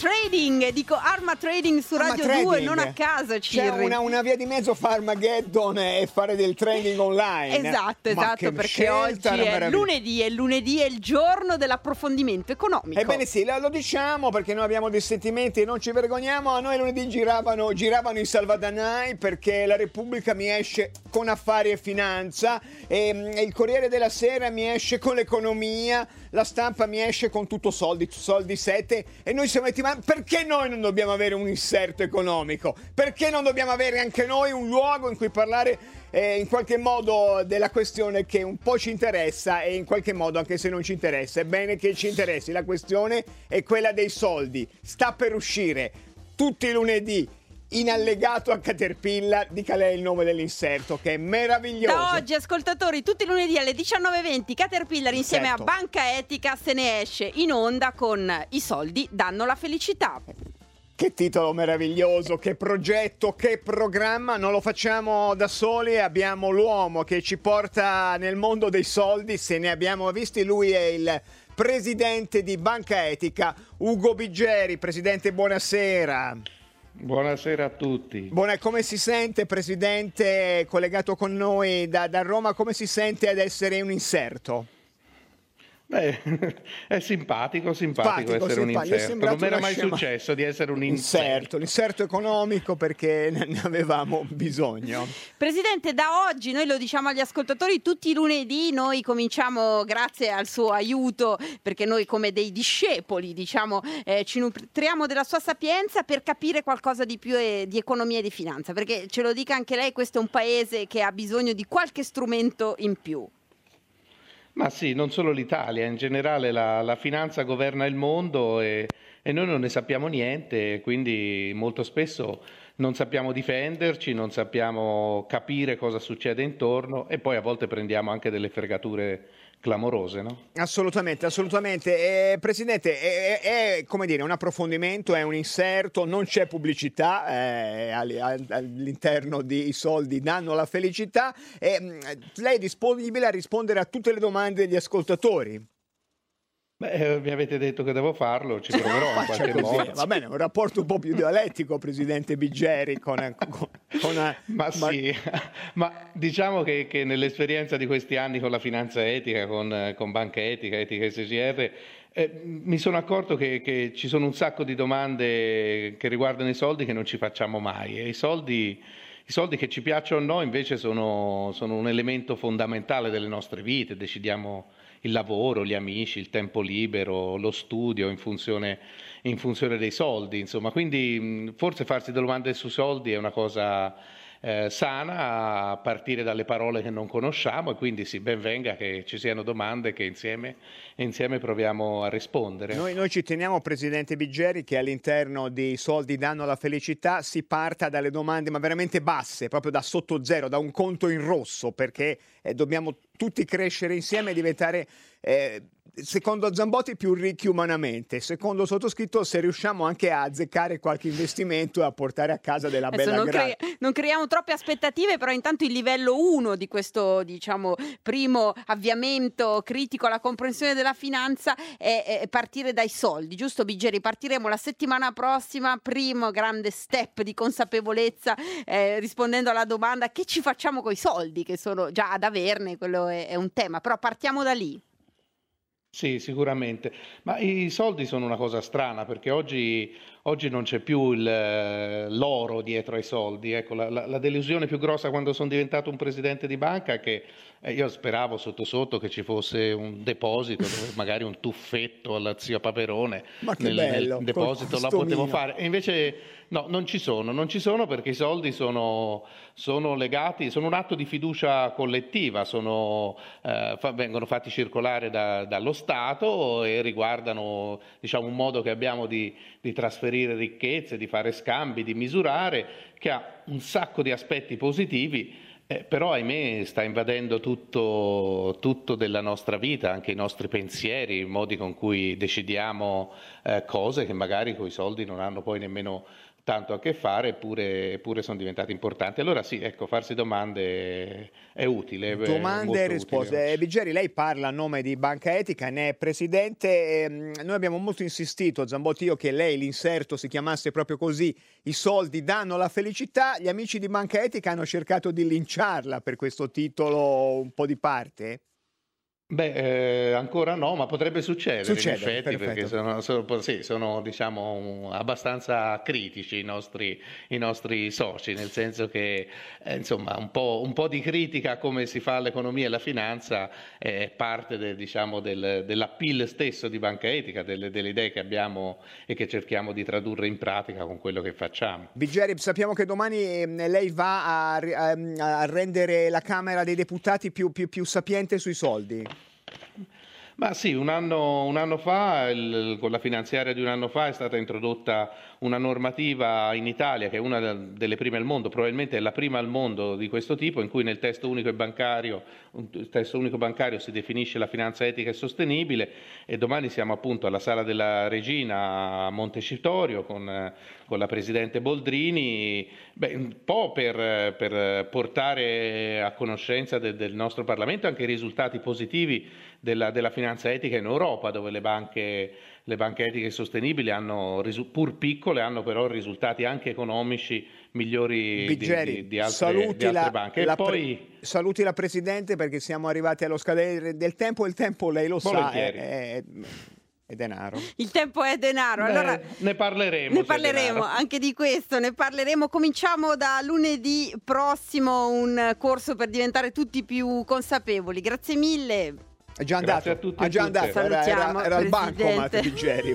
Trading, dico Arma Trading su Arma Radio Trading. 2, non a caso C'è una, una via di mezzo fra Armageddon e fare del trading online. Esatto, esatto, perché scelta oggi è lunedì e lunedì è il giorno dell'approfondimento economico. Ebbene sì, lo diciamo perché noi abbiamo dei sentimenti e non ci vergogniamo. A noi lunedì giravano, giravano i salvadanai perché la Repubblica mi esce con affari e finanza, e, e il Corriere della Sera mi esce con l'economia, la stampa mi esce con tutto soldi, soldi 7 e noi siamo detti ma perché noi non dobbiamo avere un inserto economico? Perché non dobbiamo avere anche noi un luogo in cui parlare eh, in qualche modo della questione che un po' ci interessa e in qualche modo anche se non ci interessa è bene che ci interessi. La questione è quella dei soldi. Sta per uscire tutti i lunedì in allegato a Caterpillar, dica lei il nome dell'inserto che è meraviglioso. Da oggi, ascoltatori, tutti i lunedì alle 19.20 Caterpillar insieme Perfetto. a Banca Etica se ne esce in onda con I soldi danno la felicità. Che titolo meraviglioso, che progetto, che programma, non lo facciamo da soli, abbiamo l'uomo che ci porta nel mondo dei soldi, se ne abbiamo visti, lui è il presidente di Banca Etica, Ugo Biggeri, presidente buonasera. Buonasera a tutti. Buona, come si sente presidente collegato con noi da, da Roma, come si sente ad essere un inserto? Beh, è simpatico, simpatico, Simpatico, essere un simpatico. È inserto. Non mi era mai scema- successo di essere un inserto. Inserto, l'inserto economico perché ne ne avevamo bisogno. Presidente, da oggi noi lo diciamo agli ascoltatori, tutti i lunedì noi cominciamo, grazie al suo aiuto, perché noi come dei discepoli, diciamo, eh, ci nutriamo della sua sapienza per capire qualcosa di più eh, di economia e di finanza, perché ce lo dica anche lei, questo è un paese che ha bisogno di qualche strumento in più. Ma sì, non solo l'Italia, in generale la, la finanza governa il mondo e, e noi non ne sappiamo niente, quindi molto spesso non sappiamo difenderci, non sappiamo capire cosa succede intorno e poi a volte prendiamo anche delle fregature clamorose, no? Assolutamente, assolutamente. Eh, Presidente, è, è- è, come dire, un approfondimento, è un inserto, non c'è pubblicità eh, all- all- all'interno di I soldi danno la felicità. Eh, lei è disponibile a rispondere a tutte le domande degli ascoltatori? Beh, eh, mi avete detto che devo farlo, ci proverò in qualche modo. va bene, un rapporto un po' più dialettico, Presidente Biggeri, con... con- con- Ma ma- sì, ma diciamo che, che nell'esperienza di questi anni con la finanza etica, con, con Banca Etica, Etica SGR, eh, mi sono accorto che, che ci sono un sacco di domande che riguardano i soldi che non ci facciamo mai. E i soldi, i soldi che ci piacciono a noi invece sono, sono un elemento fondamentale delle nostre vite, decidiamo il lavoro, gli amici, il tempo libero, lo studio in funzione, in funzione dei soldi, insomma. Quindi forse farsi domande sui soldi è una cosa eh, sana a partire dalle parole che non conosciamo e quindi sì, ben venga che ci siano domande che insieme, insieme proviamo a rispondere. Noi, noi ci teniamo, Presidente Biggeri, che all'interno dei soldi danno la felicità si parta dalle domande ma veramente basse, proprio da sotto zero, da un conto in rosso, perché eh, dobbiamo tutti crescere insieme e diventare, eh, secondo Zambotti, più ricchi umanamente. Secondo sottoscritto, se riusciamo anche a azzeccare qualche investimento e a portare a casa della Adesso bella non, cre- non creiamo troppe aspettative, però intanto il livello 1 di questo, diciamo, primo avviamento critico alla comprensione della finanza è, è partire dai soldi, giusto Biggeri? Partiremo la settimana prossima, primo grande step di consapevolezza, eh, rispondendo alla domanda che ci facciamo con i soldi, che sono già ad averne, quello è, è un tema, però partiamo da lì. Sì, sicuramente, ma i soldi sono una cosa strana perché oggi, oggi non c'è più il, l'oro dietro ai soldi. Ecco, la, la- la delusione più grossa quando sono diventato un presidente di banca è che eh, io speravo sotto sotto che ci fosse un deposito, magari un tuffetto alla zia Paperone Ma che nel, bello, nel deposito la potevo costumino. fare. E invece no, non ci sono, non ci sono perché i soldi sono, sono legati, sono un atto di fiducia collettiva, sono, eh, fa- vengono fatti circolare da- dallo Stato e riguardano diciamo, un modo che abbiamo di, di trasferire ricchezze, di fare scambi, di misurare, che ha un sacco di aspetti positivi. eh, però ahimè sta invadendo tutto, tutto della nostra vita, anche i nostri pensieri, i modi con cui decidiamo eh, cose che magari con i soldi non hanno poi nemmeno tanto a che fare, eppure, eppure sono diventati importanti. Allora sì, ecco, farsi domande è utile. Domande e risposte. Biggeri, lei parla a nome di Banca Etica, ne è presidente. Ehm, noi abbiamo molto insistito, Zambotti, io, che lei l'inserto si chiamasse proprio così, i soldi danno la felicità. Gli amici di Banca Etica hanno cercato di linciarla per questo titolo un po' di parte? Beh, eh, ancora no, ma potrebbe succedere Succede, in effetti, perfetto. perché sono, sono- sì, sono, diciamo, abbastanza critici i nostri, i nostri soci, nel senso che eh, insomma, un po', un po' di critica a come si fa l'economia e la finanza è parte del, diciamo, del- dell'appeal stesso di Banca Etica, delle, delle idee che abbiamo e che cerchiamo di tradurre in pratica con quello che facciamo. Biggeri, sappiamo che domani ehm, lei va a, a- a rendere la Camera dei Deputati più, più- più sapiente sui soldi. Ma sì, un anno, un anno fa, il- con la finanziaria di un anno fa, è stata introdotta una normativa in Italia, che è una de- delle prime al mondo, probabilmente è la prima al mondo di questo tipo, in cui nel testo unico e bancario, un testo unico bancario si definisce la finanza etica e sostenibile e domani siamo appunto alla Sala della Regina a Montecitorio con, eh, con la Presidente Boldrini, beh, un po' per, per portare a conoscenza de- del nostro Parlamento anche i risultati positivi della, della finanza etica in Europa, dove le banche, le banche etiche e sostenibili hanno, pur piccole, hanno però risultati anche economici migliori di, Biggeri, di- di altre, saluti, di altre la, banche. la e pre- poi, saluti la Presidente perché siamo arrivati allo scadere del tempo e il tempo, lei lo sa, Volentieri. è, è- è denaro. Il tempo è denaro. beh, Allora ne parleremo. ne parleremo anche di questo, ne parleremo. Cominciamo da lunedì prossimo un corso per diventare tutti più consapevoli. Grazie mille. È già andato, e già andato, era, era, era al bancomat Biggeri.